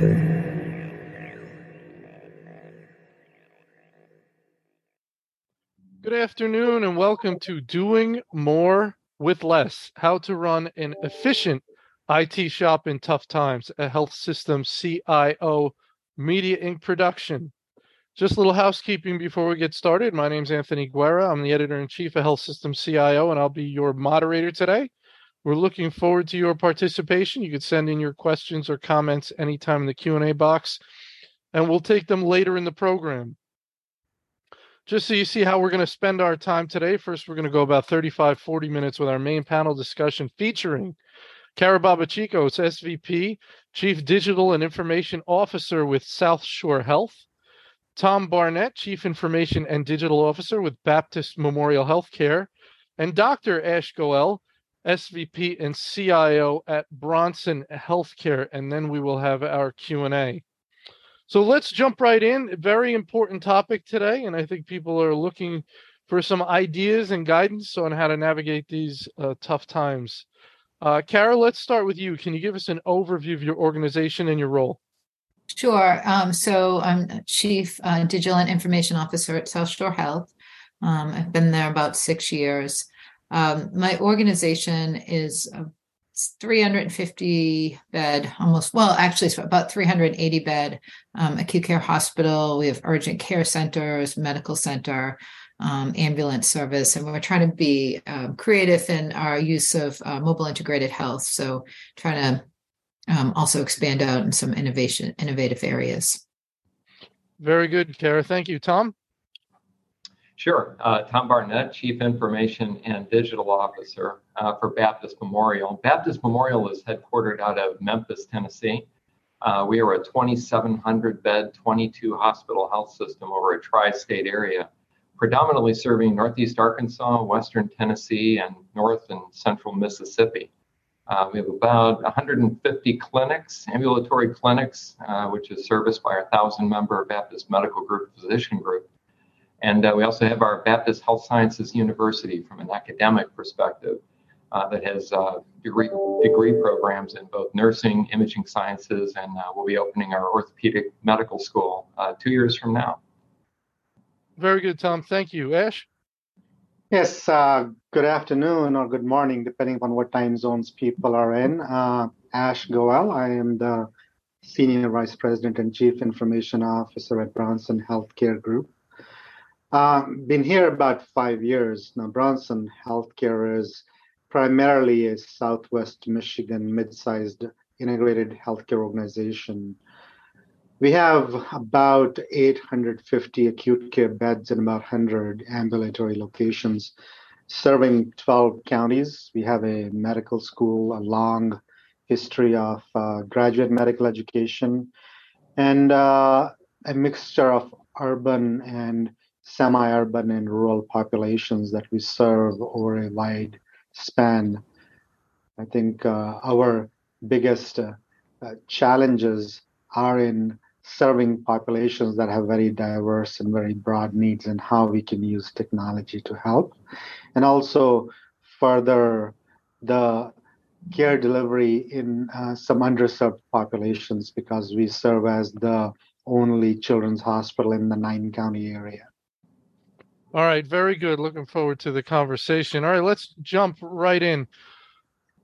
Good afternoon and welcome to Doing More with Less How to Run an Efficient IT Shop in Tough Times, a Health System CIO Media Inc. production. Just a little housekeeping before we get started. My name is Anthony Guerra. I'm the editor in chief of Health System CIO, and I'll be your moderator today. We're looking forward to your participation. You can send in your questions or comments anytime in the Q&A box, and we'll take them later in the program just so you see how we're going to spend our time today. First, we're going to go about 35, 40 minutes with our main panel discussion featuring Cara Babachicos, SVP, Chief Digital and Information Officer with South Shore Health, Tom Barnett, Chief Information and Digital Officer with Baptist Memorial Healthcare, and Dr. Ash Goel, SVP and CIO at Bronson Healthcare, and then we will have our Q&A. So let's jump right in. Very important topic today, and I think people are looking for some ideas and guidance on how to navigate these uh, tough times. Uh, Cara, let's start with you. Can you give us an overview of your organization and your role? Sure. Um, so I'm Chief uh, Digital and Information Officer at South Shore Health. Um, I've been there about six years. Um, my organization is a 350 bed, almost, well, actually, it's about 380 bed um, acute care hospital. We have urgent care centers, medical center, um, ambulance service, and we're trying to be um, creative in our use of uh, mobile integrated health. So, trying to um, also expand out in some innovation, innovative areas. Very good, Cara. Thank you, Tom. Sure. Uh, Tom Barnett, Chief Information and Digital Officer uh, for Baptist Memorial. Baptist Memorial is headquartered out of Memphis, Tennessee. Uh, we are a 2,700 bed, 22 hospital health system over a tri state area, predominantly serving Northeast Arkansas, Western Tennessee, and North and Central Mississippi. Uh, we have about 150 clinics, ambulatory clinics, uh, which is serviced by our 1,000 member Baptist Medical Group physician group. And uh, we also have our Baptist Health Sciences University from an academic perspective uh, that has uh, degree, degree programs in both nursing, imaging sciences, and uh, we'll be opening our orthopedic medical school uh, two years from now. Very good, Tom. Thank you. Ash? Yes, uh, good afternoon or good morning, depending on what time zones people are in. Ash Goel, I am the Senior Vice President and Chief Information Officer at Bronson Healthcare Group. Uh, been here about five years now. Bronson Healthcare is primarily a Southwest Michigan mid-sized integrated healthcare organization. We have about 850 acute care beds and about 100 ambulatory locations serving 12 counties. We have a medical school, a long history of uh, graduate medical education, and uh, a mixture of urban and semi-urban and rural populations that we serve over a wide span. I think uh, our biggest uh, uh, challenges are in serving populations that have very diverse and very broad needs and how we can use technology to help. And also further the care delivery in uh, some underserved populations because we serve as the only children's hospital in the nine county area. All right, very good. Looking forward to the conversation. All right, let's jump right in.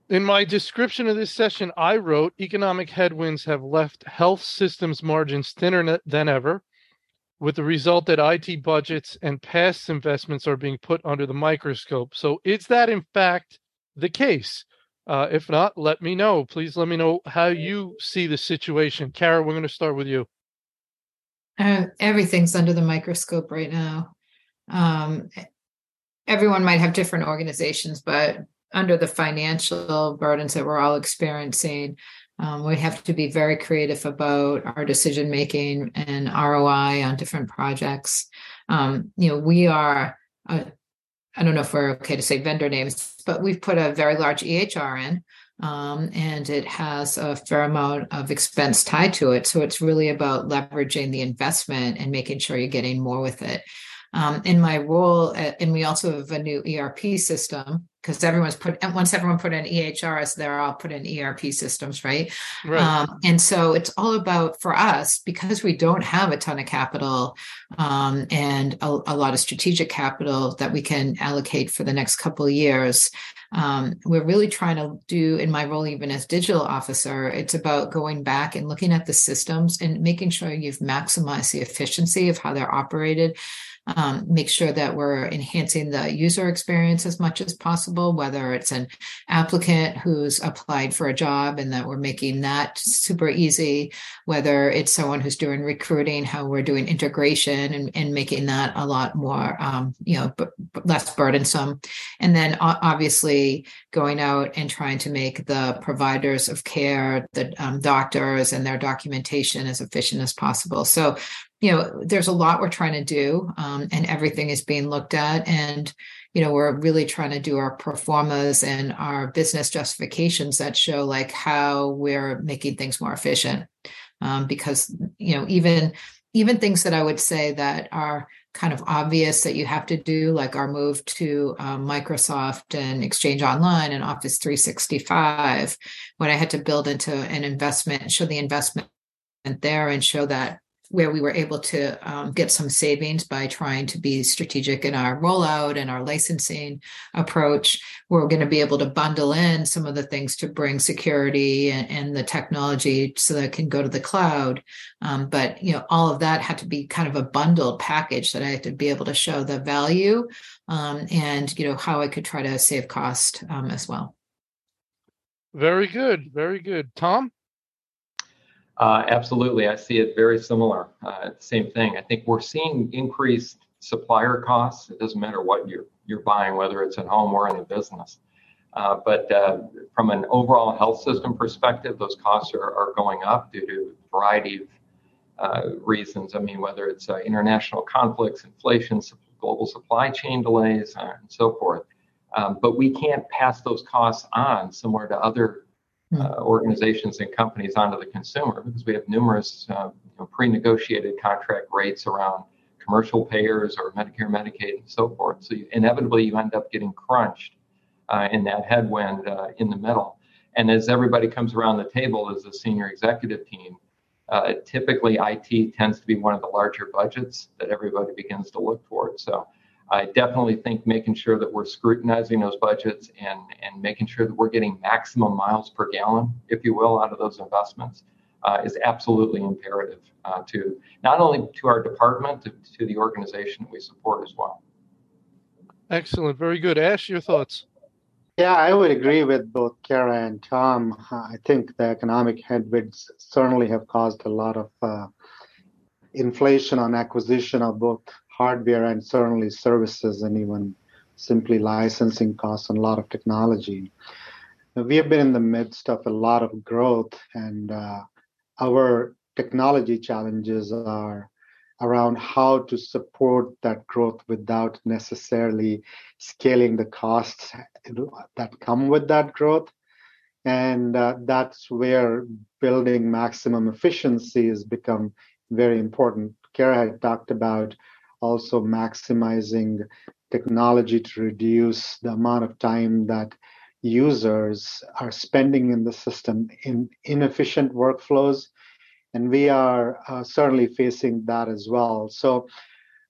In my description of this session, I wrote economic headwinds have left health systems margins thinner than ever, with the result that IT budgets and past investments are being put under the microscope. So, is that in fact the case? Uh, if not, let me know. Please let me know how you see the situation. Cara, we're going to start with you. Uh, everything's under the microscope right now um, everyone might have different organizations, but under the financial burdens that we're all experiencing, um, we have to be very creative about our decision making and ROI on different projects. Um, you know, we are, I don't know if we're okay to say vendor names, but we've put a very large EHR in. Um, and it has a fair amount of expense tied to it. So it's really about leveraging the investment and making sure you're getting more with it. Um, in my role, at, and we also have a new ERP system because everyone's put once everyone put in EHRs, they're all put in ERP systems, right? Right. Um, and so it's all about for us because we don't have a ton of capital um, and a, a, lot of strategic capital that we can allocate for the next couple of years. Um, we're really trying to do in my role, even as digital officer, it's about going back and looking at the systems and making sure you've maximized the efficiency of how they're operated um, make sure that we're enhancing the user experience as much as possible, whether it's an applicant who's applied for a job and that we're making that super easy, whether it's someone who's doing recruiting, how we're doing integration and, and making that a lot more, um, you know, b- less burdensome. And then obviously going out and trying to make the providers of care, the um, doctors and their documentation as efficient as possible. So you know there's a lot we're trying to do um, and everything is being looked at and you know we're really trying to do our pro formas and our business justifications that show like how we're making things more efficient. Um, because you know even even things that i would say that are kind of obvious that you have to do like our move to um, microsoft and exchange online and office 365 when i had to build into an investment show the investment there and show that where we were able to um, get some savings by trying to be strategic in our rollout and our licensing approach. We're going to be able to bundle in some of the things to bring security and, and the technology so that it can go to the cloud. Um, but you know, all of that had to be kind of a bundled package that I had to be able to show the value um, and you know how I could try to save cost um, as well. Very good, very good, Tom. Uh, absolutely, I see it very similar. Uh, same thing. I think we're seeing increased supplier costs. It doesn't matter what you're you're buying, whether it's at home or in the business. Uh, but uh, from an overall health system perspective, those costs are, are going up due to a variety of uh, reasons. I mean, whether it's uh, international conflicts, inflation, global supply chain delays, and so forth. Um, but we can't pass those costs on similar to other. Uh, organizations and companies onto the consumer because we have numerous uh, you know, pre-negotiated contract rates around commercial payers or Medicare, Medicaid, and so forth. So you, inevitably, you end up getting crunched uh, in that headwind uh, in the middle. And as everybody comes around the table as a senior executive team, uh, typically IT tends to be one of the larger budgets that everybody begins to look toward. So I definitely think making sure that we're scrutinizing those budgets and, and making sure that we're getting maximum miles per gallon, if you will, out of those investments uh, is absolutely imperative uh, to not only to our department, to, to the organization that we support as well. Excellent. Very good. Ash, your thoughts. Yeah, I would agree with both Cara and Tom. I think the economic headwinds certainly have caused a lot of uh, inflation on acquisition of both hardware and certainly services and even simply licensing costs and a lot of technology. We have been in the midst of a lot of growth, and uh, our technology challenges are around how to support that growth without necessarily scaling the costs that come with that growth. And uh, that's where building maximum efficiency has become very important. Cara had talked about also maximizing technology to reduce the amount of time that users are spending in the system in inefficient workflows. And we are uh, certainly facing that as well. So,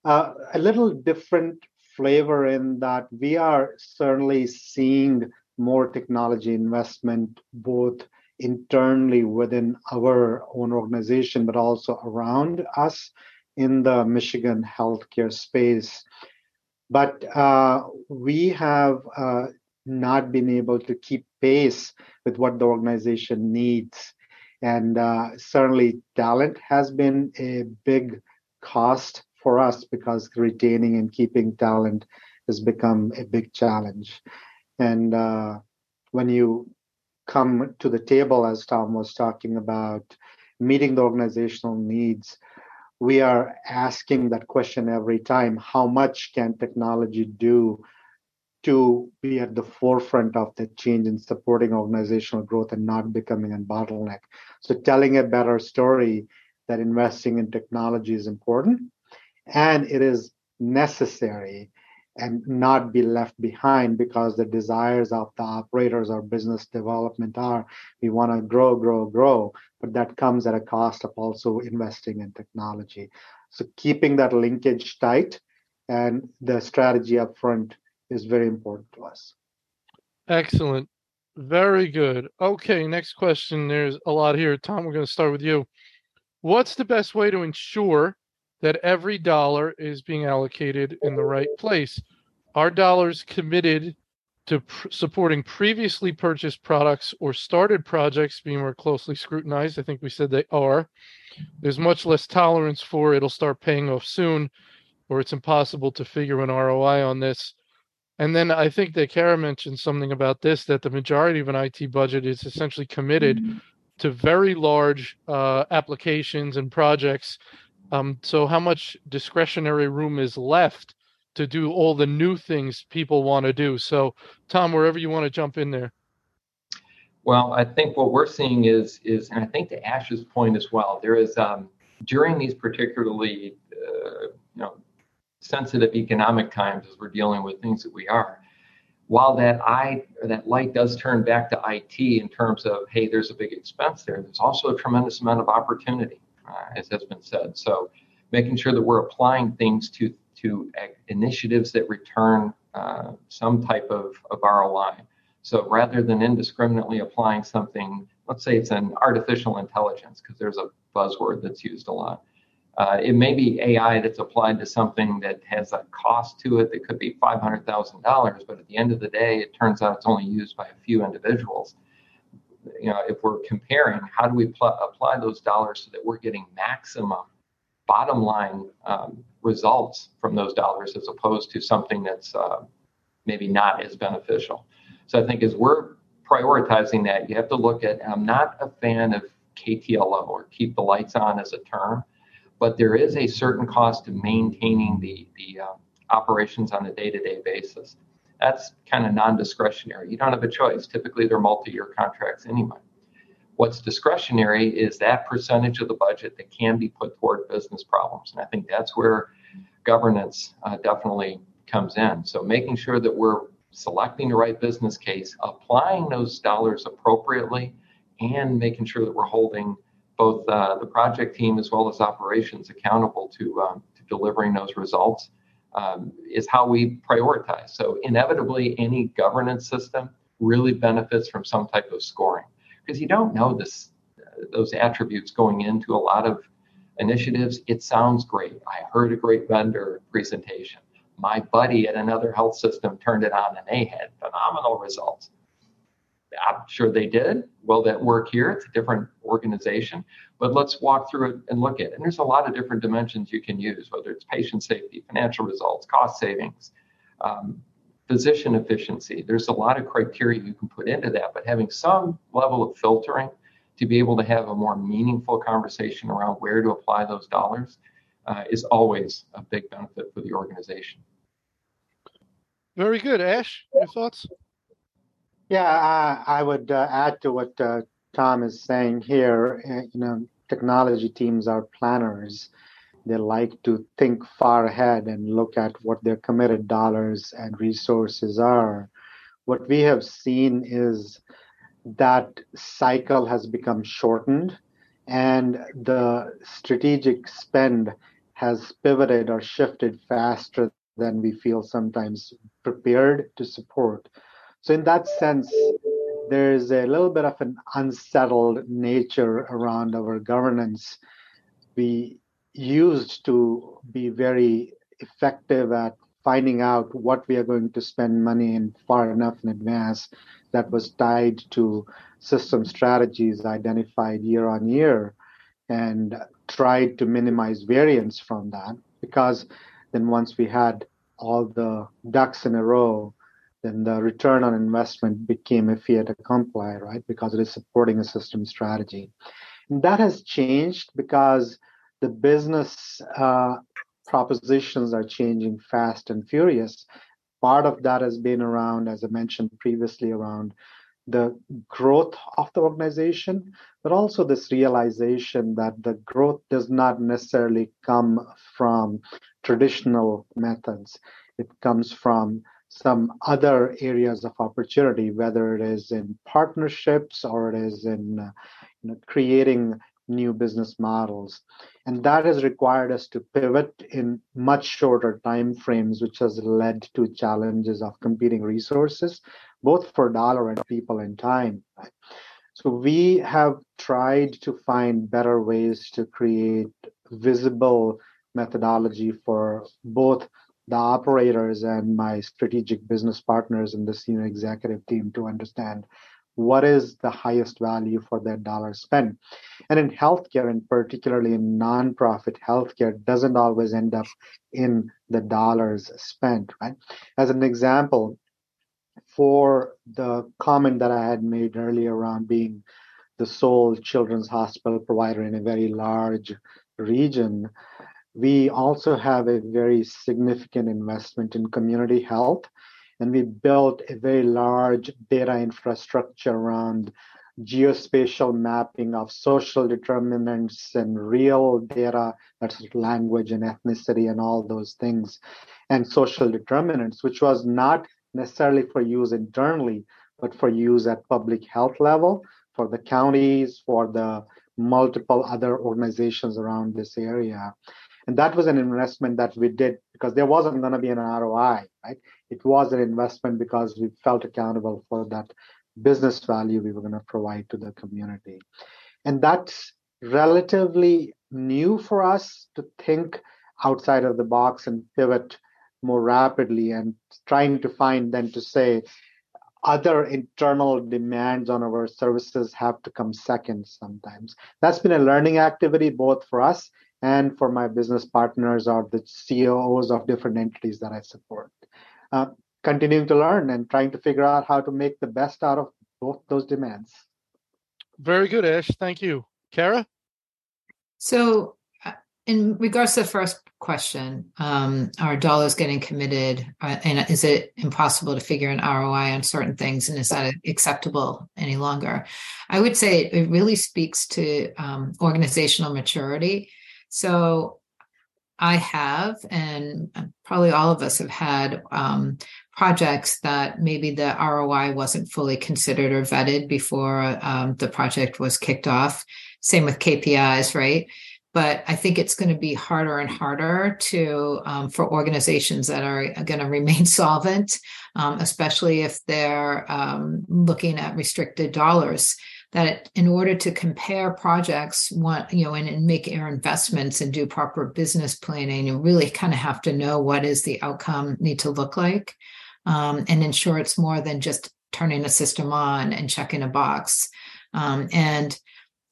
uh, a little different flavor in that we are certainly seeing more technology investment both internally within our own organization, but also around us in the Michigan healthcare space. But uh, we have uh, not been able to keep pace with what the organization needs. And uh, certainly, talent has been a big cost for us because retaining and keeping talent has become a big challenge. And uh, when you come to the table, as Tom was talking about, meeting the organizational needs, we are asking that question every time how much can technology do to be at the forefront of the change in supporting organizational growth and not becoming a bottleneck? So telling a better story that investing in technology is important and it is necessary and not be left behind because the desires of the operators or business development are we want to grow, grow, grow, but that comes at a cost of also investing in technology. So keeping that linkage tight and the strategy up front is very important to us. Excellent. Very good. Okay, next question. There's a lot here. Tom, we're going to start with you. What's the best way to ensure that every dollar is being allocated in the right place. Are dollars committed to pr- supporting previously purchased products or started projects being more closely scrutinized? I think we said they are. There's much less tolerance for it'll start paying off soon, or it's impossible to figure an ROI on this. And then I think that Cara mentioned something about this that the majority of an IT budget is essentially committed mm-hmm. to very large uh, applications and projects um, so how much discretionary room is left to do all the new things people want to do? So Tom, wherever you want to jump in there. Well, I think what we're seeing is is, and I think to Ash's point as well, there is um, during these particularly uh, you know sensitive economic times as we're dealing with things that we are. While that eye or that light does turn back to IT in terms of hey, there's a big expense there. There's also a tremendous amount of opportunity as has been said. So making sure that we're applying things to to initiatives that return uh, some type of, of ROI. So rather than indiscriminately applying something, let's say it's an artificial intelligence, because there's a buzzword that's used a lot. Uh, it may be AI that's applied to something that has a cost to it that could be $500,000, but at the end of the day, it turns out it's only used by a few individuals you know, if we're comparing, how do we pl- apply those dollars so that we're getting maximum bottom line um, results from those dollars as opposed to something that's uh, maybe not as beneficial. So I think as we're prioritizing that, you have to look at. I'm not a fan of KTLO or keep the lights on as a term, but there is a certain cost to maintaining the the uh, operations on a day-to-day basis that's kind of non-discretionary. You don't have a choice. Typically, they're multi-year contracts anyway. What's discretionary is that percentage of the budget that can be put toward business problems, and I think that's where governance uh, definitely comes in. So making sure that we're selecting the right business case, applying those dollars appropriately, and making sure that we're holding both uh, the project team as well as operations accountable to, um, to delivering those results um, is how we prioritize. So inevitably, any governance system really benefits from some type of scoring because you don't know this those attributes going into a lot of initiatives. It sounds great. I heard a great vendor presentation. My buddy at another health system turned it on and they had phenomenal results. I'm sure they did. Will that work here? It's a different organization, but let's walk through it and look at it. And there's a lot of different dimensions you can use, whether it's patient safety, financial results, cost savings, um, physician efficiency. There's a lot of criteria you can put into that, but having some level of filtering to be able to have a more meaningful conversation around where to apply those dollars uh, is always a big benefit for the organization. Very good. Ash, your thoughts? Yeah, I, I would uh, add to what uh, Tom is saying here. Uh, you know, technology teams are planners. They like to think far ahead and look at what their committed dollars and resources are. What we have seen is that cycle has become shortened and the strategic spend has pivoted or shifted faster than we feel sometimes prepared to support. So, in that sense, there's a little bit of an unsettled nature around our governance. We used to be very effective at finding out what we are going to spend money in far enough in advance that was tied to system strategies identified year on year and tried to minimize variance from that because then once we had all the ducks in a row then the return on investment became a fiat accompli, right? Because it is supporting a system strategy. And that has changed because the business uh, propositions are changing fast and furious. Part of that has been around, as I mentioned previously, around the growth of the organization, but also this realization that the growth does not necessarily come from traditional methods It comes from some other areas of opportunity, whether it is in partnerships or it is in uh, you know, creating new business models. And that has required us to pivot in much shorter time frames, which has led to challenges of competing resources, both for dollar and people and time. So we have tried to find better ways to create visible methodology for both the operators and my strategic business partners and the senior executive team to understand what is the highest value for their dollar spent. And in healthcare, and particularly in nonprofit healthcare, doesn't always end up in the dollars spent, right? As an example, for the comment that I had made earlier around being the sole children's hospital provider in a very large region, we also have a very significant investment in community health. And we built a very large data infrastructure around geospatial mapping of social determinants and real data, that's language and ethnicity and all those things, and social determinants, which was not necessarily for use internally, but for use at public health level, for the counties, for the multiple other organizations around this area. And that was an investment that we did because there wasn't going to be an ROI, right? It was an investment because we felt accountable for that business value we were going to provide to the community. And that's relatively new for us to think outside of the box and pivot more rapidly and trying to find then to say other internal demands on our services have to come second sometimes. That's been a learning activity both for us and for my business partners or the CEOs of different entities that I support. Uh, continuing to learn and trying to figure out how to make the best out of both those demands. Very good, Ash. Thank you. Cara? So, uh, in regards to the first question, um, are dollars getting committed? Uh, and is it impossible to figure an ROI on certain things? And is that acceptable any longer? I would say it really speaks to um, organizational maturity so I have, and probably all of us have had um, projects that maybe the ROI wasn't fully considered or vetted before um, the project was kicked off. Same with KPIs, right? But I think it's going to be harder and harder to um, for organizations that are going to remain solvent, um, especially if they're um, looking at restricted dollars that in order to compare projects want you know and, and make your investments and do proper business planning you really kind of have to know what is the outcome need to look like um, and ensure it's more than just turning a system on and checking a box. Um, and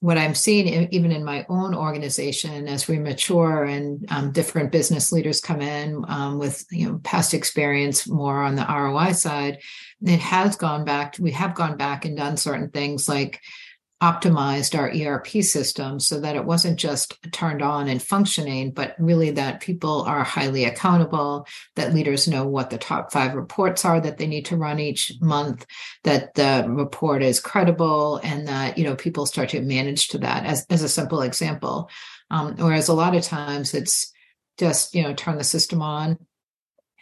what I'm seeing, even in my own organization, as we mature and um, different business leaders come in um, with you know past experience more on the ROI side, it has gone back. We have gone back and done certain things like optimized our ERP system so that it wasn't just turned on and functioning, but really that people are highly accountable, that leaders know what the top five reports are that they need to run each month, that the report is credible, and that you know people start to manage to that as, as a simple example. Um, whereas a lot of times it's just you know turn the system on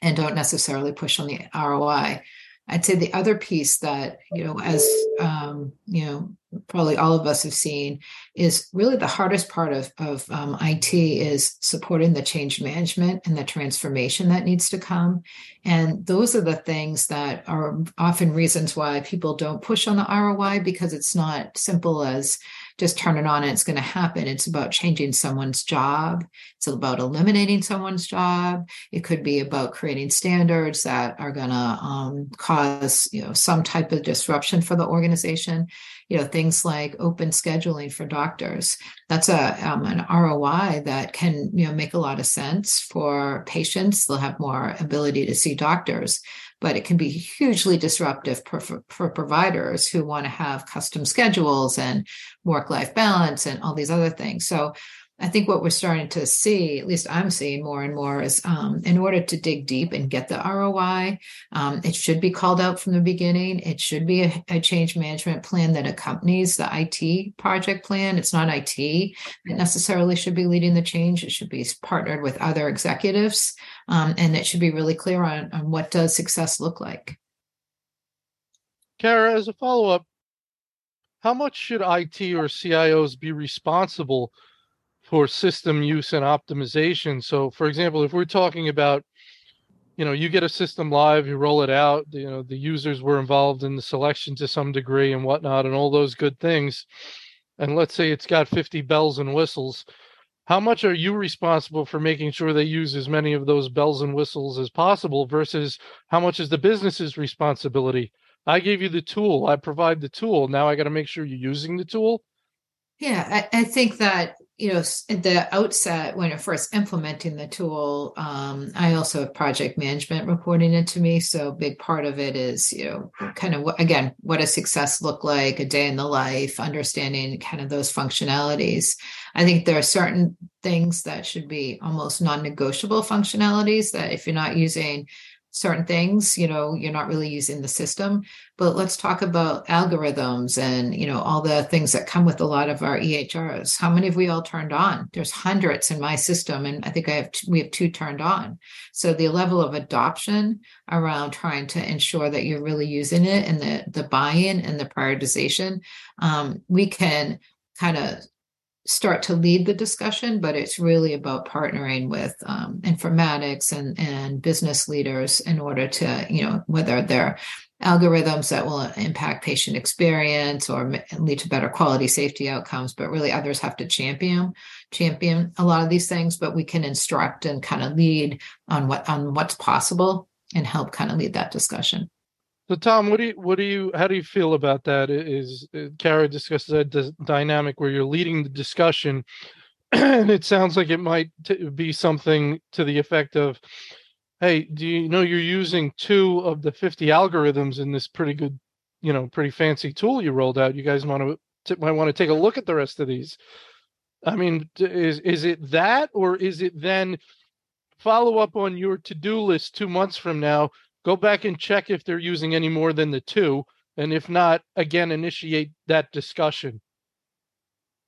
and don't necessarily push on the ROI. I'd say the other piece that, you know, as, um, you know, probably all of us have seen is really the hardest part of, of um, IT is supporting the change management and the transformation that needs to come. And those are the things that are often reasons why people don't push on the ROI because it's not simple as, just turn it on and it's going to happen. It's about changing someone's job. It's about eliminating someone's job. It could be about creating standards that are going to um, cause you know some type of disruption for the organization. You know things like open scheduling for doctors. That's a um, an ROI that can you know make a lot of sense for patients. They'll have more ability to see doctors but it can be hugely disruptive for, for, providers who want to have custom schedules and work life balance and all these other things. So I think what we're starting to see, at least I'm seeing more and more, is um, in order to dig deep and get the ROI, um, it should be called out from the beginning. It should be a, a, change management plan that accompanies the IT project plan. It's not IT that necessarily should be leading the change. It should be partnered with other executives, um, and it should be really clear on, on what does success look like. Cara, as a follow up, how much should IT or CIOs be responsible for system use and optimization? So, for example, if we're talking about, you know, you get a system live, you roll it out, you know, the users were involved in the selection to some degree and whatnot, and all those good things. And let's say it's got 50 bells and whistles. How much are you responsible for making sure they use as many of those bells and whistles as possible versus how much is the business's responsibility? I gave you the tool. I provide the tool. Now I got to make sure you're using the tool. Yeah, I, I, think that you know at the outset when you're first implementing the tool, um, I also have project management reporting into me. So big part of it is you know kind of again what does success look like, a day in the life, understanding kind of those functionalities. I think there are certain things that should be almost non-negotiable functionalities that if you're not using certain things you know you're not really using the system. But let's talk about algorithms and you know all the things that come with a lot of our ehrs how many have we all turned on? There's hundreds in my system and i think i have t- we have two turned on. So the level of adoption around trying to ensure that you're really using it and the the buy-in and the prioritization um, we can kind of start to lead the discussion, but it's really about partnering with um, informatics and, and business leaders in order to, you know, whether they're algorithms that will impact patient experience or lead to better quality safety outcomes, but really others have to champion champion a lot of these things, but we can instruct and kind of lead on what on what's possible and help kind of lead that discussion. So, Tom, what do you, what do you, how do you feel about that? Is uh, Cara discusses that dynamic where you're leading the discussion, and it sounds like it might t- be something to the effect of, "Hey, do you know you're using two of the 50 algorithms in this pretty good, you know, pretty fancy tool you rolled out? You guys want to might want to take a look at the rest of these." I mean, is is it that, or is it then follow up on your to do list two months from now? Go back and check if they're using any more than the two. And if not, again, initiate that discussion.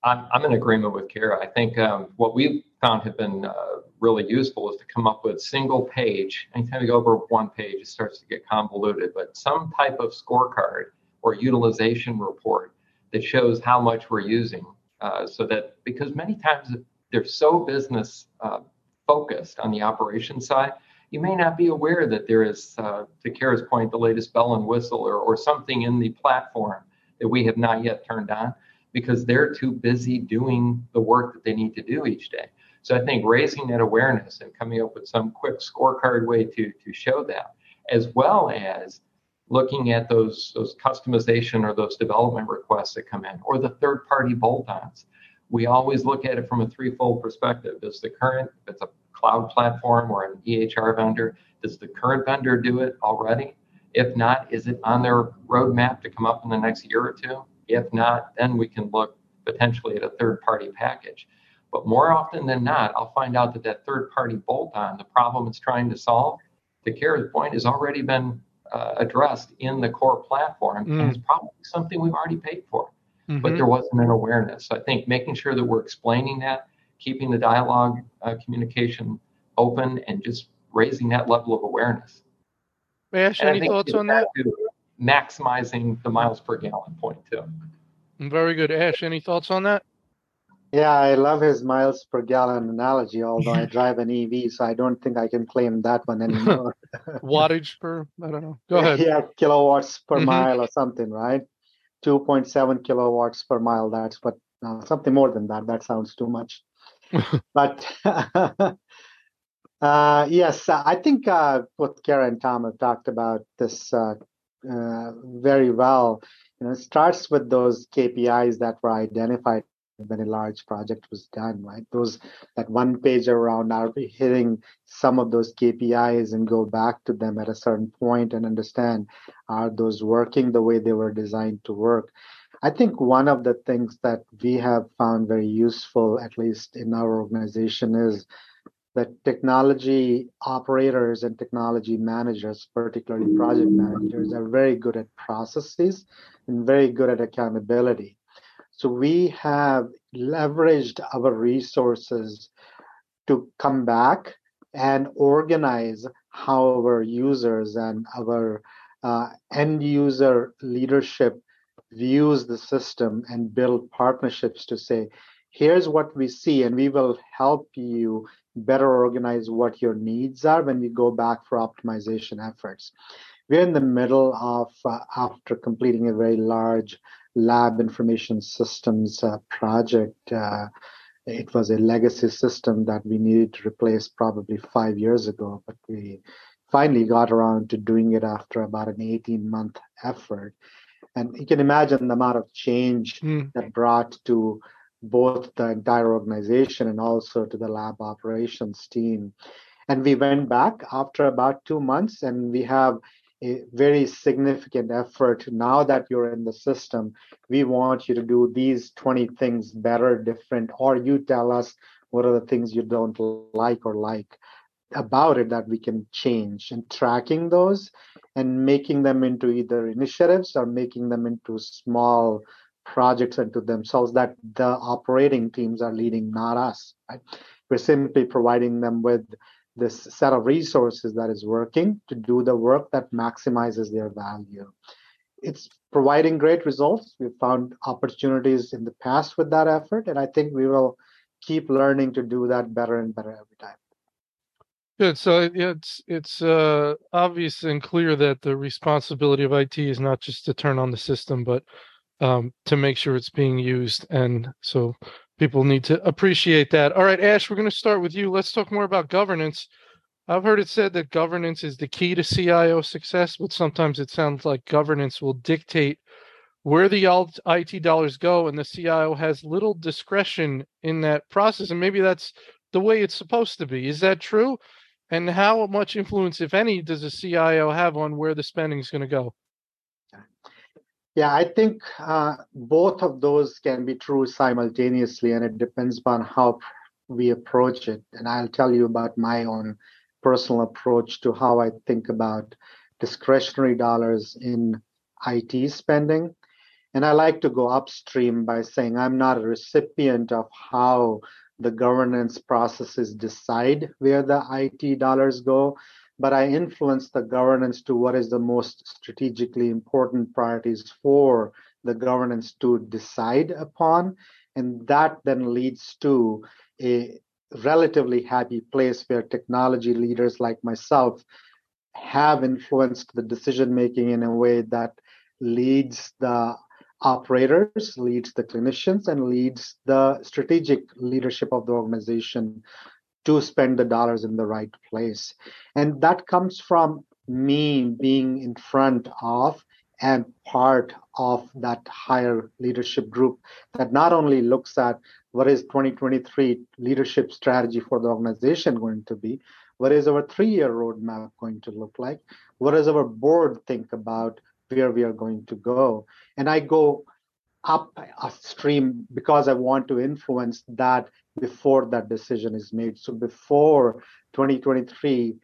I'm, I'm in agreement with Cara. I think um, what we've found have been uh, really useful is to come up with single page. Anytime you go over one page, it starts to get convoluted, but some type of scorecard or utilization report that shows how much we're using. Uh, so that because many times they're so business uh, focused on the operation side you may not be aware that there is, uh, to Cara's point, the latest bell and whistle or, or something in the platform that we have not yet turned on because they're too busy doing the work that they need to do each day. So I think raising that awareness and coming up with some quick scorecard way to, to show that, as well as looking at those, those customization or those development requests that come in or the third party bolt-ons. We always look at it from a threefold perspective. Is the current, if it's a cloud platform or an EHR vendor? Does the current vendor do it already? If not, is it on their roadmap to come up in the next year or two? If not, then we can look potentially at a third party package. But more often than not, I'll find out that that third party bolt on, the problem it's trying to solve, to Cara's point, has already been uh, addressed in the core platform mm. and it's probably something we've already paid for. Mm-hmm. But there wasn't an awareness. So I think making sure that we're explaining that keeping the dialogue uh, communication open and just raising that level of awareness. Ash, and any thoughts on that? Maximizing the miles per gallon point too. Very good, Ash. Any thoughts on that? Yeah, I love his miles per gallon analogy. Although I drive an EV, so I don't think I can claim that one anymore. Wattage per, I don't know. Go ahead. Yeah, kilowatts per mm-hmm. mile or something, right? 2.7 kilowatts per mile. That's what uh, something more than that. That sounds too much. but uh, yes, I think uh, both Cara and Tom have talked about this uh, uh, very well. You know, it starts with those KPIs that were identified when a large project was done, right? Those that one page around are we hitting some of those KPIs and go back to them at a certain point and understand are those working the way they were designed to work. I think one of the things that we have found very useful, at least in our organization, is that technology operators and technology managers, particularly project managers, are very good at processes and very good at accountability. So we have leveraged our resources to come back and organize how our users and our uh, end user leadership views the system and build partnerships to say, here's what we see, and we will help you better organize what your needs are when we go back for optimization efforts. We're in the middle of, uh, after completing a very large lab information systems uh, project. Uh, it was a legacy system that we needed to replace probably five years ago, but we finally got around to doing it after about an 18 month effort. And you can imagine the amount of change mm. that brought to both the entire organization and also to the lab operations team. And we went back after about two months and we have a very significant effort. Now that you're in the system, we want you to do these 20 things better, different, or you tell us what are the things you don't like or like about it that we can change and tracking those and making them into either initiatives or making them into small projects into themselves that the operating teams are leading, not us. Right? We're simply providing them with this set of resources that is working to do the work that maximizes their value. It's providing great results. We've found opportunities in the past with that effort, and I think we will keep learning to do that better and better every time. Good. So it's it's uh, obvious and clear that the responsibility of IT is not just to turn on the system, but um, to make sure it's being used. And so people need to appreciate that. All right, Ash, we're going to start with you. Let's talk more about governance. I've heard it said that governance is the key to CIO success, but sometimes it sounds like governance will dictate where the IT dollars go, and the CIO has little discretion in that process. And maybe that's the way it's supposed to be. Is that true? And how much influence, if any, does a CIO have on where the spending is going to go? Yeah, I think uh, both of those can be true simultaneously, and it depends upon how we approach it. And I'll tell you about my own personal approach to how I think about discretionary dollars in IT spending. And I like to go upstream by saying I'm not a recipient of how the governance processes decide where the IT dollars go but I influence the governance to what is the most strategically important priorities for the governance to decide upon. And that then leads to a relatively happy place where technology leaders like myself have influenced the decision making in a way that leads the operators, leads the clinicians, and leads the strategic leadership of the organization to spend the dollars in the right place. And that comes from me being in front of and part of that higher leadership group that not only looks at what is 2023 leadership strategy for the organization going to be, what is our three-year roadmap going to look like, what does our board think about where we are going to go, and I go up a stream because I want to influence that before that decision is made. So before 2023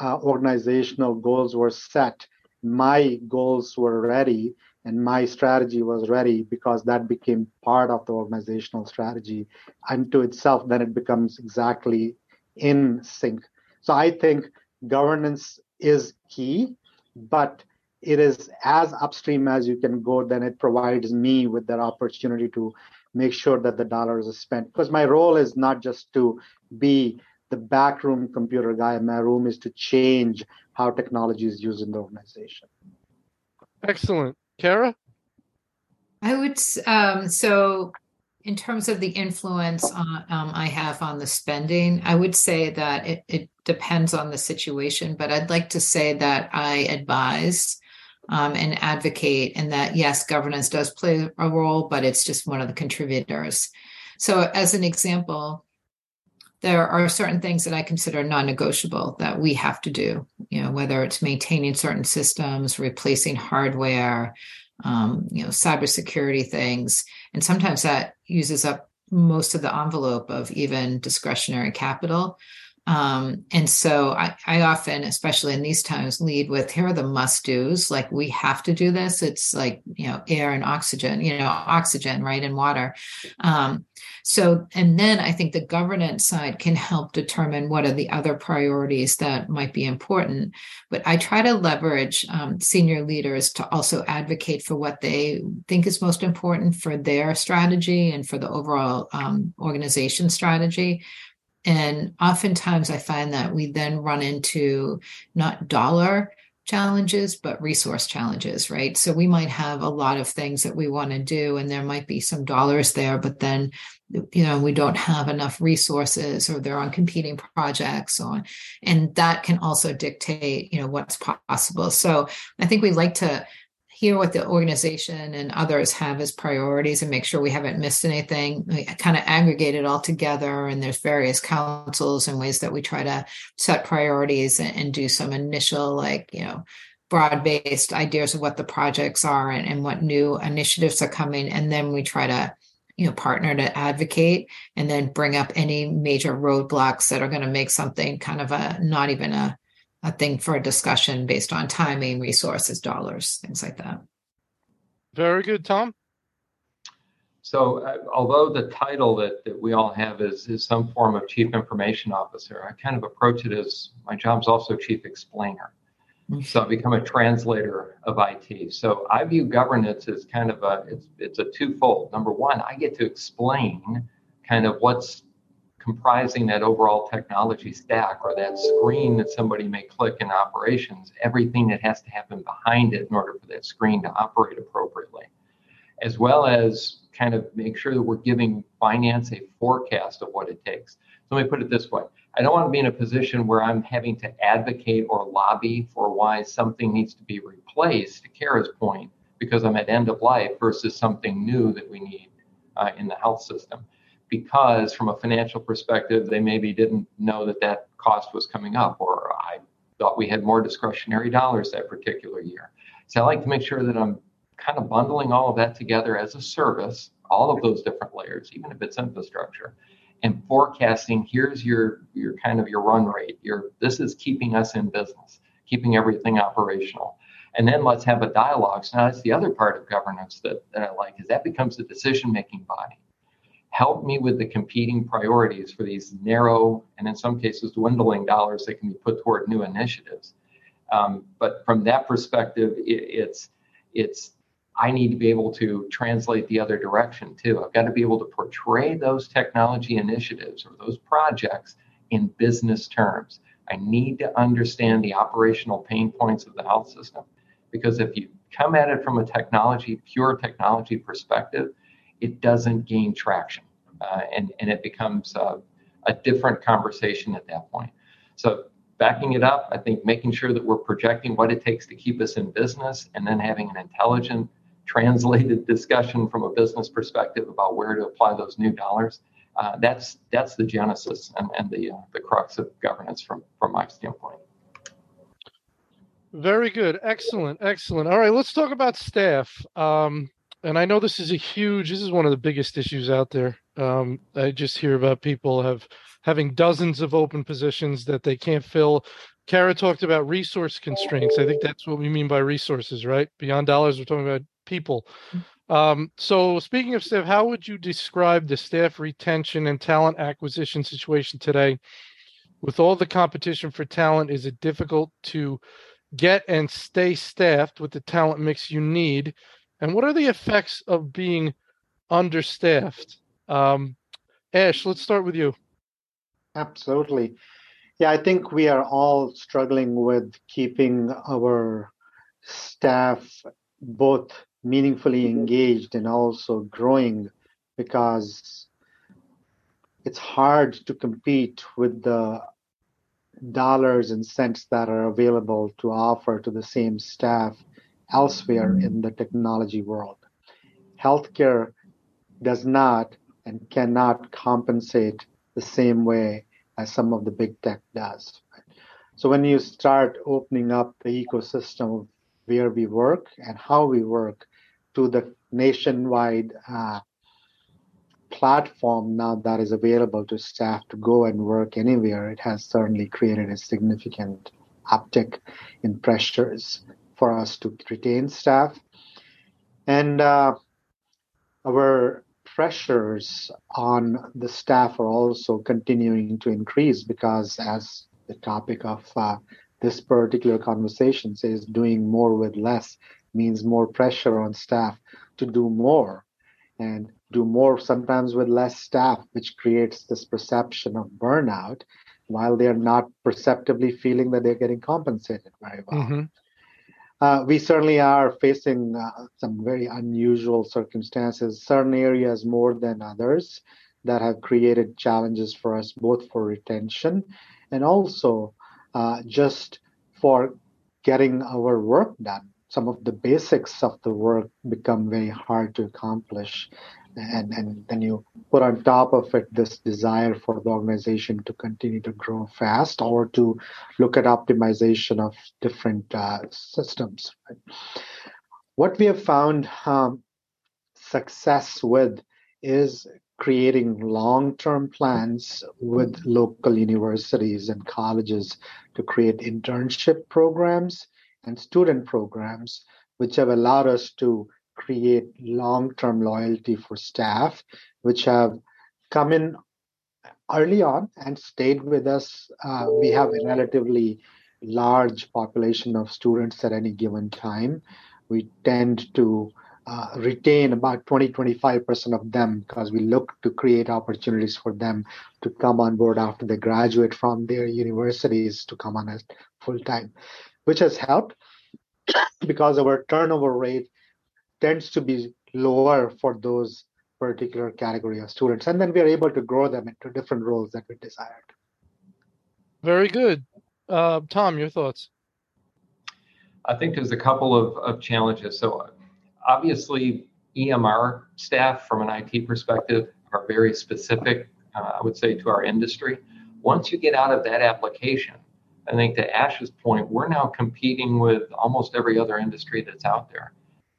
uh, organizational goals were set, my goals were ready and my strategy was ready because that became part of the organizational strategy unto itself. Then it becomes exactly in sync. So i think governance is key but it is as upstream as you can go then it provides me with that opportunity to make sure that the dollars are spent. Because my role is not just to be the backroom computer guy. My room is to change how technology is used in the organization. Excellent. Cara? I would, um, so in terms of the influence on, um, I have on the spending, I would say that it, it depends on the situation, but I'd like to say that I advise um, and advocate, and that yes, governance does play a role, but it's just one of the contributors. So, as an example, there are certain things that I consider non-negotiable that we have to do. You know, whether it's maintaining certain systems, replacing hardware, um, you know, cybersecurity things, and sometimes that uses up most of the envelope of even discretionary capital. Um, and so I, I often, especially in these times, lead with here are the must do's. Like we have to do this. It's like, you know, air and oxygen, you know, oxygen, right, and water. Um, so, and then I think the governance side can help determine what are the other priorities that might be important. But I try to leverage um, senior leaders to also advocate for what they think is most important for their strategy and for the overall um, organization strategy and oftentimes I find that we then run into not dollar challenges, but resource challenges, right? So we might have a lot of things that we want to do, and there might be some dollars there, but then you know we don't have enough resources or they're on competing projects or and that can also dictate you know what's possible so i think we like to hear what the organization and others have as priorities and make sure we haven't missed anything. We kind of aggregate it all together, and there's various councils and ways that we try to set priorities and, and do some initial, like, you know, broad based ideas of what the projects are and, and what new initiatives are coming. And then we try to you know partner to advocate and then bring up any major roadblocks that are going to make something kind of a not even a a thing for a discussion based on timing, resources, dollars, things like that. Very good, Tom. So, uh, although the title that, that we all have is, is some form of chief information officer, I kind of approach it as my job's also chief explainer. Mm-hmm. So I become a translator of IT. So I view governance as kind of a it's it's a twofold. Number one, I get to explain kind of what's comprising that overall technology stack or that screen that somebody may click in operations, everything that has to happen behind it in order for that screen to operate appropriately, as well as kind of make sure that we're giving finance a forecast of what it takes. So let me put it this way. I don't want to be in a position where I'm having to advocate or lobby for why something needs to be replaced, to Cara's point, because I'm at end of life versus something new that we need uh, in the health system because from a financial perspective, they maybe didn't know that that cost was coming up, or I thought we had more discretionary dollars that particular year. So I like to make sure that I'm kind of bundling all of that together as a service, all of those different layers, even if it's infrastructure, and forecasting. Here's your your kind of your run rate. Your this is keeping us in business, keeping everything operational. And then let's have a dialogue. So now that's the other part of governance that, that I like is that becomes a decision making body help me with the competing priorities for these narrow and in some cases dwindling dollars that can be put toward new initiatives. Um, but from that perspective, it, it's it's I need to be able to translate the other direction too. I've got to be able to portray those technology initiatives or those projects in business terms. I need to understand the operational pain points of the health system because if you come at it from a technology, pure technology perspective, it doesn't gain traction. Uh, and, and it becomes uh, a different conversation at that point. So, backing it up, I think making sure that we're projecting what it takes to keep us in business and then having an intelligent, translated discussion from a business perspective about where to apply those new dollars. Uh, that's that's the genesis and, and the uh, the crux of governance from from my standpoint. Very good, excellent, excellent. All right, let's talk about staff. Um, and I know this is a huge. This is one of the biggest issues out there. Um, I just hear about people have having dozens of open positions that they can't fill. Cara talked about resource constraints. I think that's what we mean by resources, right? Beyond dollars, we're talking about people. Um, so, speaking of staff, how would you describe the staff retention and talent acquisition situation today? With all the competition for talent, is it difficult to get and stay staffed with the talent mix you need? And what are the effects of being understaffed? Um, Ash, let's start with you. Absolutely. Yeah, I think we are all struggling with keeping our staff both meaningfully engaged and also growing because it's hard to compete with the dollars and cents that are available to offer to the same staff elsewhere in the technology world. Healthcare does not and cannot compensate the same way as some of the big tech does. So when you start opening up the ecosystem where we work and how we work to the nationwide uh, platform now that is available to staff to go and work anywhere, it has certainly created a significant uptick in pressures for us to retain staff. And uh, our pressures on the staff are also continuing to increase because, as the topic of uh, this particular conversation says, doing more with less means more pressure on staff to do more and do more sometimes with less staff, which creates this perception of burnout while they're not perceptibly feeling that they're getting compensated very well. Mm-hmm. Uh, we certainly are facing uh, some very unusual circumstances, certain areas more than others that have created challenges for us, both for retention and also uh, just for getting our work done. Some of the basics of the work become very hard to accomplish and and then you put on top of it this desire for the organization to continue to grow fast or to look at optimization of different uh, systems right? what we have found um, success with is creating long-term plans with local universities and colleges to create internship programs and student programs which have allowed us to create long-term loyalty for staff, which have come in early on and stayed with us. Uh, we have a relatively large population of students at any given time. We tend to uh, retain about 20 25% of them because we look to create opportunities for them to come on board after they graduate from their universities to come on as full time, which has helped because our turnover rate tends to be lower for those particular category of students and then we are able to grow them into different roles that we desired. Very good. Uh, tom your thoughts? I think there's a couple of, of challenges. So obviously emr staff from an it perspective are very specific uh, i would say to our industry. Once you get out of that application i think to ash's point we're now competing with almost every other industry that's out there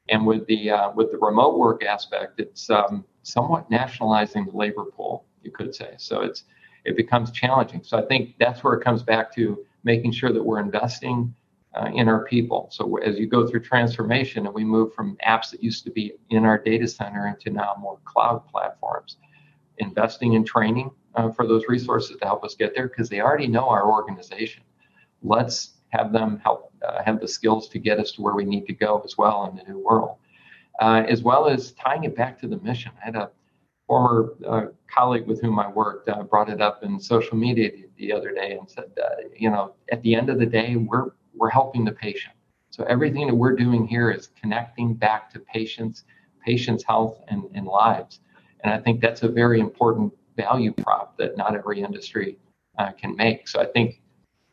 and with the uh, with the remote work aspect, it's um, somewhat nationalizing the labor pool, you could say. So it's it becomes challenging. So I think that's where it comes back to making sure that we're investing uh, in our people. So as you go through transformation and we move from apps that used to be in our data center into now more cloud platforms, investing in training uh, for those resources to help us get there because they already know our organization. Let's have them help uh, have the skills to get us to where we need to go as well in the new world, uh, as well as tying it back to the mission. I had a former uh, colleague with whom I worked uh, brought it up in social media the, the other day and said, uh, you know, at the end of the day, we're we're helping the patient. So everything that we're doing here is connecting back to patients, patients' health and, and lives. And I think that's a very important value prop that not every industry uh, can make. So I think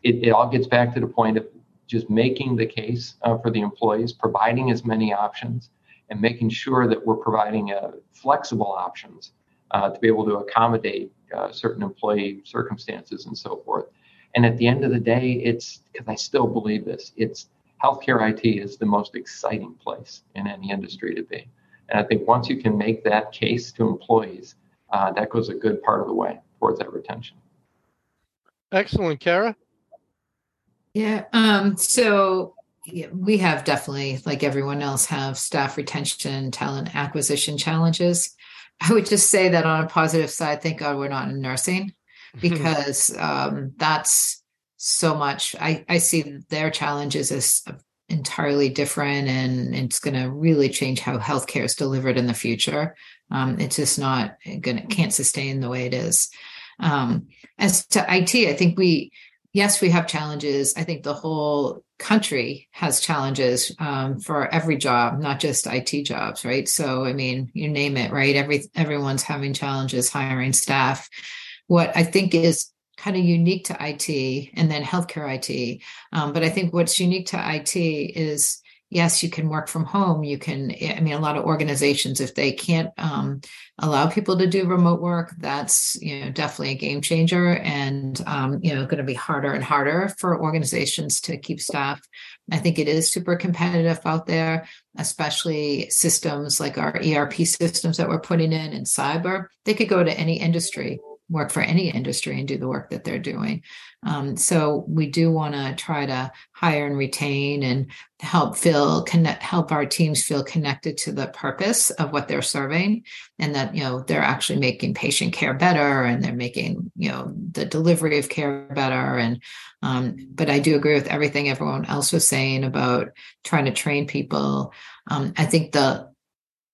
it, it all gets back to the point of just making the case uh, for the employees, providing as many options, and making sure that we're providing uh, flexible options uh, to be able to accommodate uh, certain employee circumstances and so forth. And at the end of the day, it's because I still believe this. It's healthcare IT is the most exciting place in any industry to be. And I think once you can make that case to employees, uh, that goes a good part of the way towards that retention. Excellent, Cara. Yeah. Um, so yeah, we have definitely, like everyone else, have staff retention, talent acquisition challenges. I would just say that on a positive side, thank God we're not in nursing because um, that's so much. I, I see their challenges as entirely different and it's going to really change how healthcare is delivered in the future. Um, it's just not going to, can't sustain the way it is. Um, as to IT, I think we, yes, we have challenges. I think the whole country has challenges um, for every job, not just IT jobs, right? So, I mean, you name it, right? Every everyone's having challenges hiring staff. What I think is kind of unique to IT and then healthcare IT, um, but I think what's unique to IT is yes, you can work from home. You can, I mean, a lot of organizations, if they can't um, allow people to do remote work, that's, you know, definitely a game changer and, um, you know, going to be harder and harder for organizations to keep staff. I think it is super competitive out there, especially systems like our ERP systems that we're putting in and cyber. They could go to any industry work for any industry and do the work that they're doing. Um, so we do want to try to hire and retain and help feel connect, help our teams feel connected to the purpose of what they're serving, and that you know they're actually making patient care better and they're making you know the delivery of care better. And um, but I do agree with everything everyone else was saying about trying to train people. Um, I think the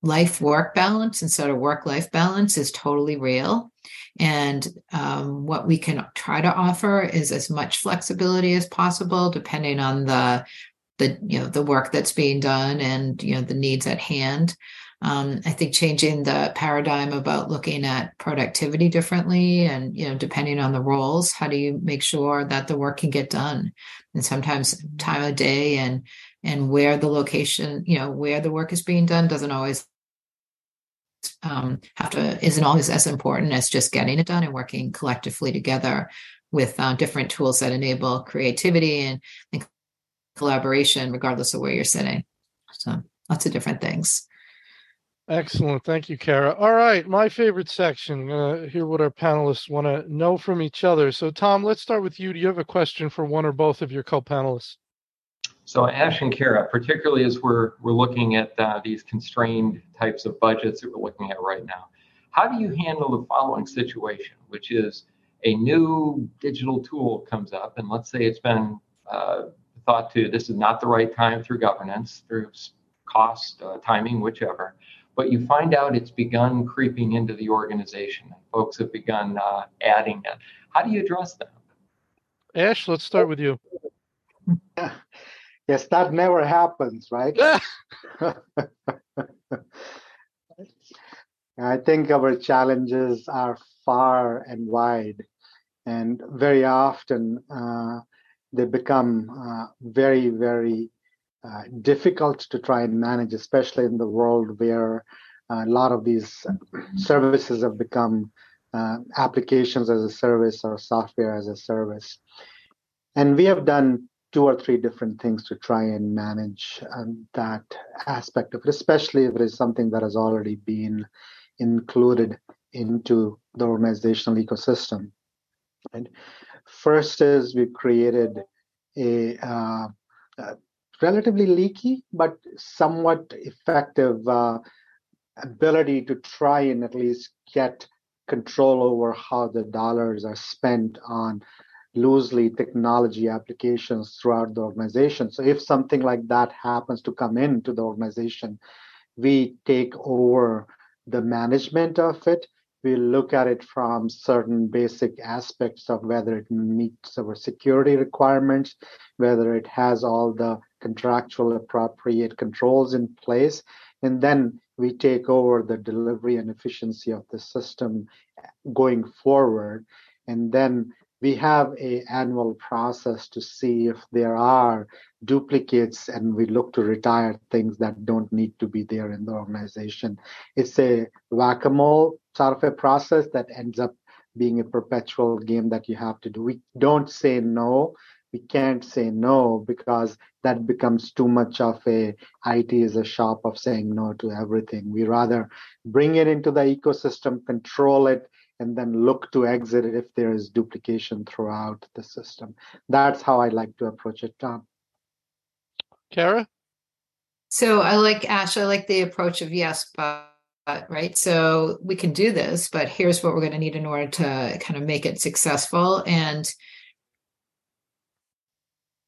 life work balance instead of work life balance is totally real and um, what we can try to offer is as much flexibility as possible, depending on the the you know the work that's being done and you know the needs at hand. Um, I think changing the paradigm about looking at productivity differently and you know depending on the roles, how do you make sure that the work can get done? And sometimes time of day and and where the location, you know, where the work is being done doesn't always um, have to isn't always as important as just getting it done and working collectively together with uh, different tools that enable creativity and, and collaboration, regardless of where you're sitting. So lots of different things. Excellent. Thank you, Cara. All right. My favorite section. Uh, hear what our panelists want to know from each other. So, Tom, let's start with you. Do you have a question for one or both of your co panelists? So Ash and Cara, particularly as we're we're looking at uh, these constrained types of budgets that we're looking at right now, how do you handle the following situation, which is a new digital tool comes up, and let's say it's been uh, thought to this is not the right time through governance, through cost, uh, timing, whichever, but you find out it's begun creeping into the organization, and folks have begun uh, adding it. How do you address that? Ash, let's start with you. Yes, that never happens, right? I think our challenges are far and wide, and very often uh, they become uh, very, very uh, difficult to try and manage, especially in the world where a lot of these services have become uh, applications as a service or software as a service. And we have done two or three different things to try and manage um, that aspect of it, especially if it is something that has already been included into the organizational ecosystem. And first is we created a, uh, a relatively leaky but somewhat effective uh, ability to try and at least get control over how the dollars are spent on loosely technology applications throughout the organization. So if something like that happens to come into the organization, we take over the management of it. We look at it from certain basic aspects of whether it meets our security requirements, whether it has all the contractual appropriate controls in place, and then we take over the delivery and efficiency of the system going forward. And then we have a annual process to see if there are duplicates and we look to retire things that don't need to be there in the organization. It's a whack-a-mole sort of a process that ends up being a perpetual game that you have to do. We don't say no. We can't say no because that becomes too much of a IT is a shop of saying no to everything. We rather bring it into the ecosystem, control it, and then look to exit it if there is duplication throughout the system. That's how I like to approach it, Tom. Cara? So I like Ash, I like the approach of yes, but right? So we can do this, but here's what we're going to need in order to kind of make it successful. And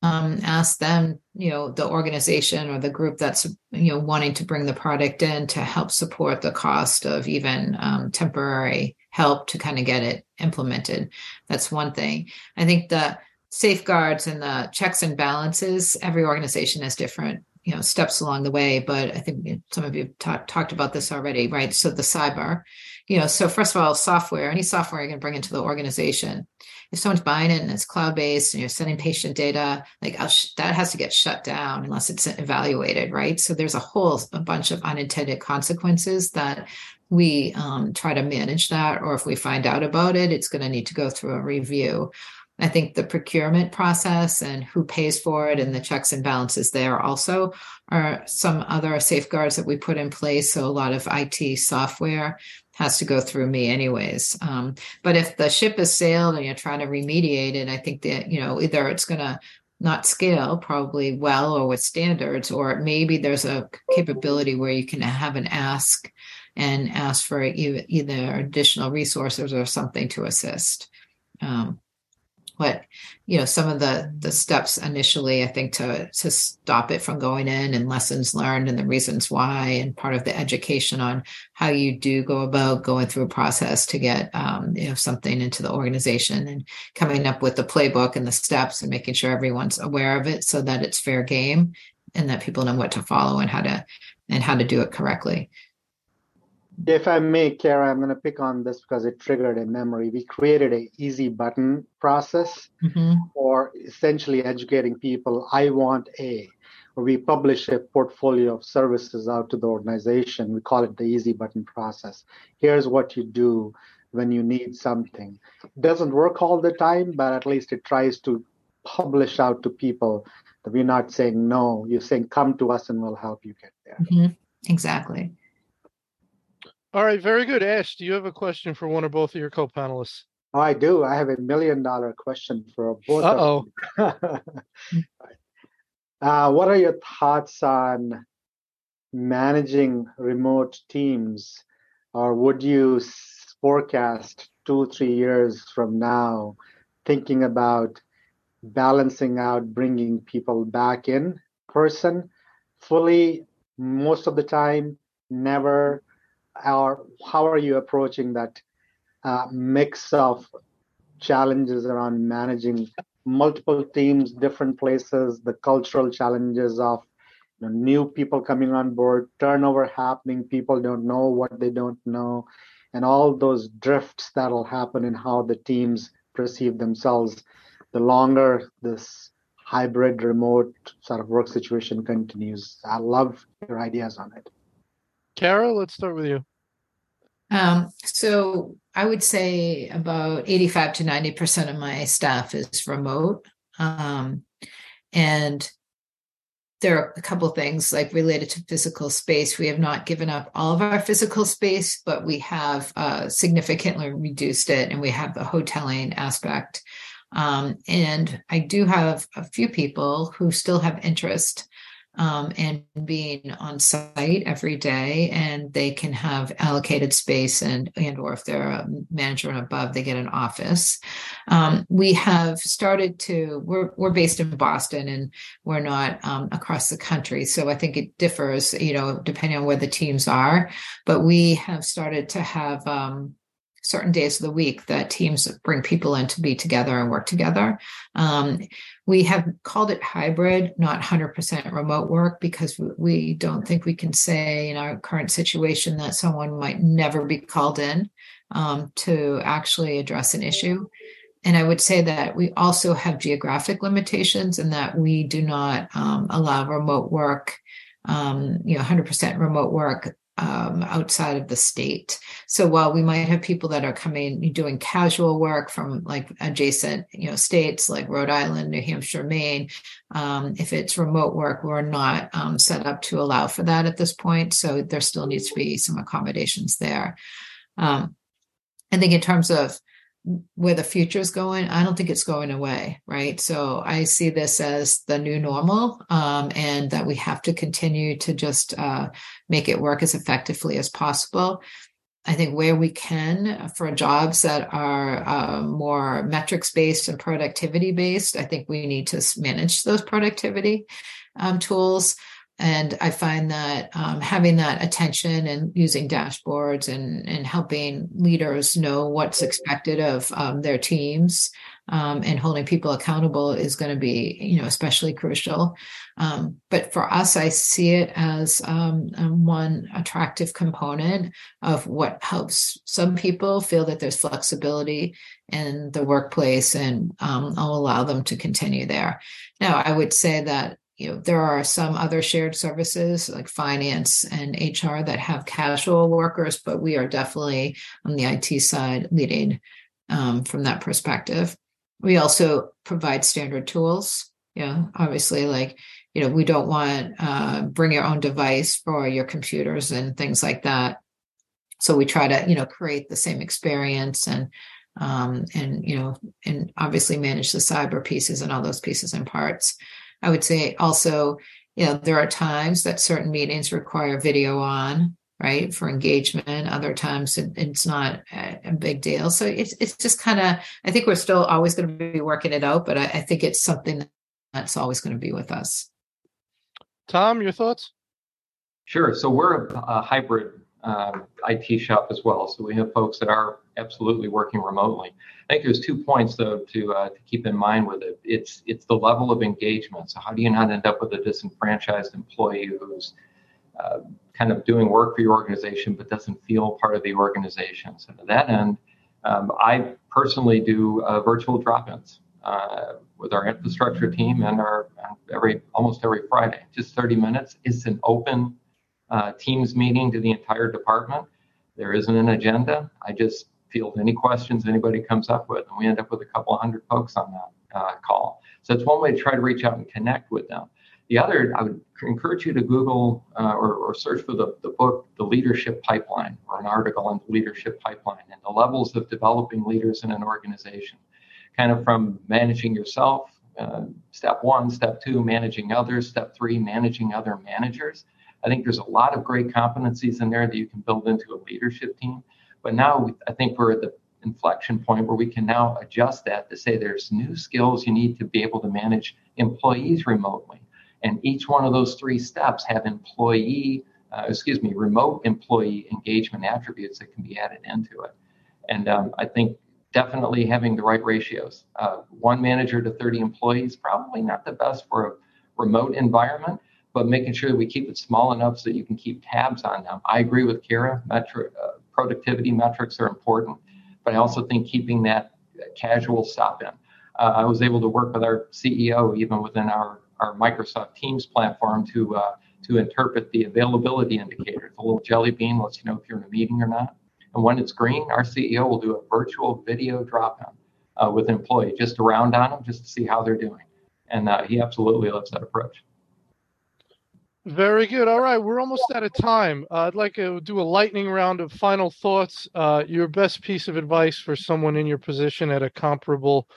um, ask them, you know, the organization or the group that's, you know, wanting to bring the product in to help support the cost of even um, temporary help to kind of get it implemented. That's one thing. I think the safeguards and the checks and balances, every organization is different you know steps along the way but i think some of you ta- talked about this already right? So the sidebar you know so first of all software any software going to bring into the organization. If someone's buying it and it's cloud based and you're sending patient data like sh- that has to get shut down unless it's evaluated right? So there's a whole a bunch of unintended consequences that we um, try to manage that or if we find out about it it's going to need to go through a review I think the procurement process and who pays for it and the checks and balances there also are some other safeguards that we put in place. So a lot of IT software has to go through me anyways. Um, but if the ship has sailed and you're trying to remediate it, I think that, you know, either it's going to not scale probably well or with standards, or maybe there's a capability where you can have an ask and ask for either additional resources or something to assist. Um, what you know some of the the steps initially i think to to stop it from going in and lessons learned and the reasons why and part of the education on how you do go about going through a process to get um, you know something into the organization and coming up with the playbook and the steps and making sure everyone's aware of it so that it's fair game and that people know what to follow and how to and how to do it correctly if I may, Cara, I'm going to pick on this because it triggered a memory. We created a easy button process mm-hmm. for essentially educating people. I want a. We publish a portfolio of services out to the organization. We call it the easy button process. Here's what you do when you need something. It doesn't work all the time, but at least it tries to publish out to people that we're not saying no. You're saying come to us and we'll help you get there. Mm-hmm. Exactly. All right, very good. Ash, do you have a question for one or both of your co-panelists? Oh, I do. I have a million dollar question for both Uh-oh. of them. uh, what are your thoughts on managing remote teams? Or would you forecast two, three years from now, thinking about balancing out bringing people back in person fully most of the time, never how are you approaching that uh, mix of challenges around managing multiple teams, different places, the cultural challenges of you know, new people coming on board, turnover happening, people don't know what they don't know, and all those drifts that'll happen in how the teams perceive themselves. The longer this hybrid remote sort of work situation continues, I love your ideas on it. Cara, let's start with you. Um, so I would say about 85 to 90% of my staff is remote. Um, and there are a couple things like related to physical space. We have not given up all of our physical space, but we have uh, significantly reduced it, and we have the hoteling aspect. Um, and I do have a few people who still have interest um, and being on site every day and they can have allocated space and and or if they're a manager and above they get an office. Um, we have started to we're, we're based in boston and we're not um, across the country. So i think it differs you know depending on where the teams are. But we have started to have um, certain days of the week that teams bring people in to be together and work together. Um, we have called it hybrid, not 100% remote work, because we don't think we can say in our current situation that someone might never be called in um, to actually address an issue. And I would say that we also have geographic limitations in that we do not um, allow remote work, um, you know, 100% remote work um, outside of the state. So while we might have people that are coming doing casual work from like adjacent, you know, states like Rhode Island, New Hampshire, Maine, um, if it's remote work, we're not um, set up to allow for that at this point. So there still needs to be some accommodations there. Um, I think in terms of where the future is going, I don't think it's going away, right? So I see this as the new normal, um, and that we have to continue to just uh, make it work as effectively as possible. I think where we can for jobs that are uh, more metrics based and productivity based, I think we need to manage those productivity um, tools. And I find that um, having that attention and using dashboards and, and helping leaders know what's expected of um, their teams um, and holding people accountable is going to be, you know, especially crucial. Um, but for us, I see it as um, um, one attractive component of what helps some people feel that there's flexibility in the workplace and I'll allow them to continue there. Now, I would say that you know there are some other shared services like finance and hr that have casual workers but we are definitely on the it side leading um, from that perspective. We also provide standard tools. You know, obviously like you know we don't want uh, bring your own device for your computers and things like that. So we try to you know create the same experience and um, and you know and obviously manage the cyber pieces and all those pieces and parts I would say also, you know, there are times that certain meetings require video on, right, for engagement. Other times it, it's not a, a, big deal. So it's it's just kind of. I think we're still always going to be working it out, but I, I think it's something that's always going to be with us. Tom, your thoughts? Sure. So we're a, a hybrid um, IT shop as well. So we have folks that are absolutely working remotely. I think there's two points though to uh, to keep in mind with it. It's it's the level of engagement. So how do you not end up with a disenfranchised employee who's uh, kind of doing work for your organization but doesn't feel part of the organization? So to that end, um, I personally do uh, virtual drop-ins. Uh, with our infrastructure team and our every almost every Friday, just 30 minutes. It's an open uh, Teams meeting to the entire department. There isn't an agenda. I just field any questions anybody comes up with, and we end up with a couple hundred folks on that uh, call. So it's one way to try to reach out and connect with them. The other, I would encourage you to Google uh, or, or, search for the, the book, The Leadership Pipeline, or an article on the leadership pipeline and the levels of developing leaders in an organization, kind of from managing yourself, uh, step one, step two, managing others, step three, managing other managers. I think there's a lot of great competencies in there that you can build into a leadership team. But now I think we're at the inflection point where we can now adjust that to say there's new skills you need to be able to manage employees remotely. And each one of those three steps have employee, uh, excuse me, remote employee engagement attributes that can be added into it. And um, I think definitely having the right ratios. Uh, one manager to 30 employees, probably not the best for a remote environment, but making sure that we keep it small enough so that you can keep tabs on them. I agree with Cara. Metric, uh, productivity metrics are important, but I also think keeping that casual stop in. Uh, I was able to work with our CEO even within our, our Microsoft Teams platform to uh, to interpret the availability indicators. The little jelly bean lets you know if you're in a meeting or not. And when it's green, our CEO will do a virtual video drop in uh, with an employee just round on them, just to see how they're doing. And uh, he absolutely loves that approach. Very good. All right, we're almost out of time. Uh, I'd like to do a lightning round of final thoughts. Uh, your best piece of advice for someone in your position at a comparable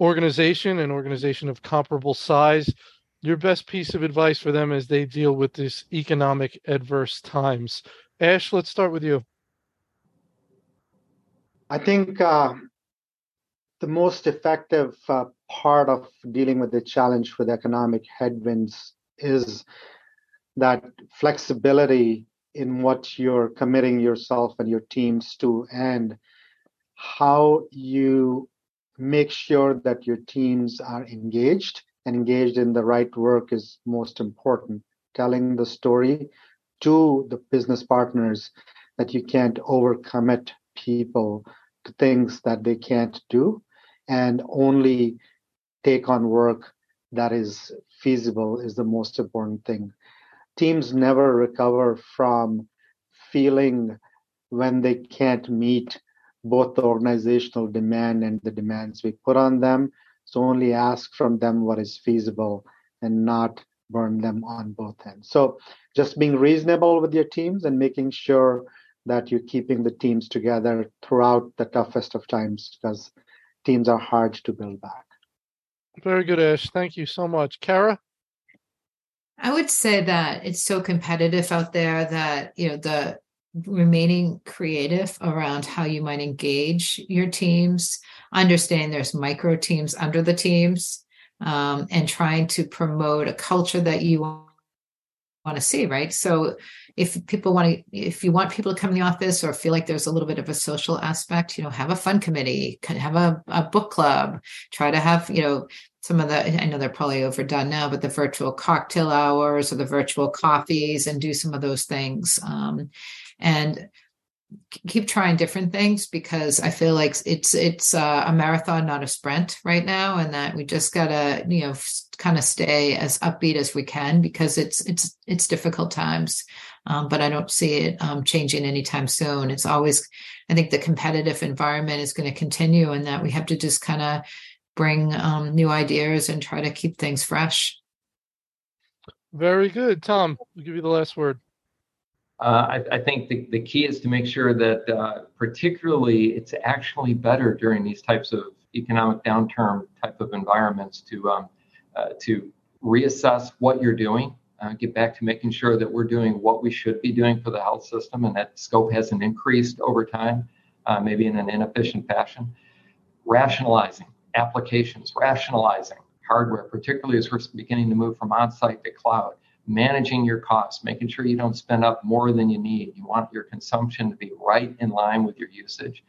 organization, an organization of comparable size. Your best piece of advice for them as they deal with this economic adverse times. Ash, let's start with you. I think uh, the most effective uh, part of dealing with the challenge with economic headwinds is that flexibility in what you're committing yourself and your teams to and how you make sure that your teams are engaged and engaged in the right work is most important. Telling the story to the business partners that you can't overcommit people to things that they can't do and only take on work that is feasible is the most important thing teams never recover from feeling when they can't meet both the organizational demand and the demands we put on them. So only ask from them what is feasible and not burn them on both ends. So just being reasonable with your teams and making sure that you're keeping the teams together throughout the toughest of times because teams are hard to build back. Very good, Ash. Thank you so much. Cara? I would say that it's so competitive out there that, you know, the remaining creative around how you might engage your teams, understanding there's micro teams under the teams, um, and trying to promote a culture that you want to see, right? So if people want to, if you want people to come in the office or feel like there's a little bit of a social aspect, you know, have a fun committee, have a, a book club, try to have, you know, some of the, I know they're probably overdone now, but the virtual cocktail hours or the virtual coffees and do some of those things. Um, and keep trying different things because I feel like it's it's uh, a marathon, not a sprint right now, and that we just gotta you know kind of stay as upbeat as we can because it's it's it's difficult times, um, but I don't see it um, changing anytime soon. It's always I think the competitive environment is going to continue, and that we have to just kind of bring um, new ideas and try to keep things fresh. Very good, Tom. We'll give you the last word. Uh, I, I, think the, the key is to make sure that, uh, particularly, it's actually better during these types of economic downturn type of environments to um, uh, to reassess what you're doing, uh, get back to making sure that we're doing what we should be doing for the health system, and that scope hasn't increased over time, uh, maybe in an inefficient fashion. Rationalizing applications, rationalizing hardware, particularly as we're beginning to move from on-site to cloud managing your costs, making sure you don't spend up more than you need. You want your consumption to be right in line with your usage.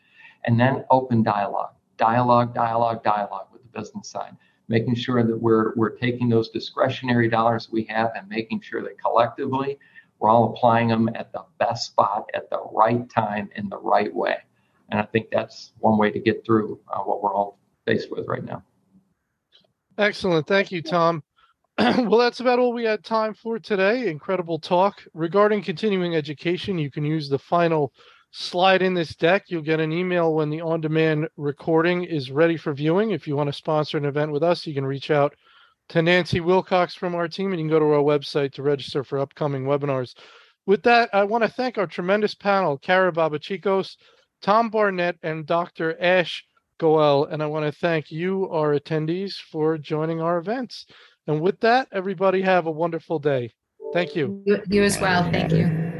And then open dialogue, dialogue, dialogue, dialogue with the business side, making sure that we're, we're taking those discretionary dollars we have and making sure that collectively we're all applying them at the best spot at the right time in the right way. And I think that's one way to get through uh, what we're all faced with right now. Excellent. Thank you, Tom. well, that's about all we had time for today. Incredible talk. Regarding continuing education, you can use the final slide in this deck. You'll get an email when the on demand recording is ready for viewing. If you want to sponsor an event with us, you can reach out to Nancy Wilcox from our team and you can go to our website to register for upcoming webinars. With that, I want to thank our tremendous panel, Cara Babachicos, Tom Barnett, and Dr. Ash Goel. And I want to thank you, our attendees, for joining our events. And with that, everybody have a wonderful day. Thank you. You, you as well. Thank you.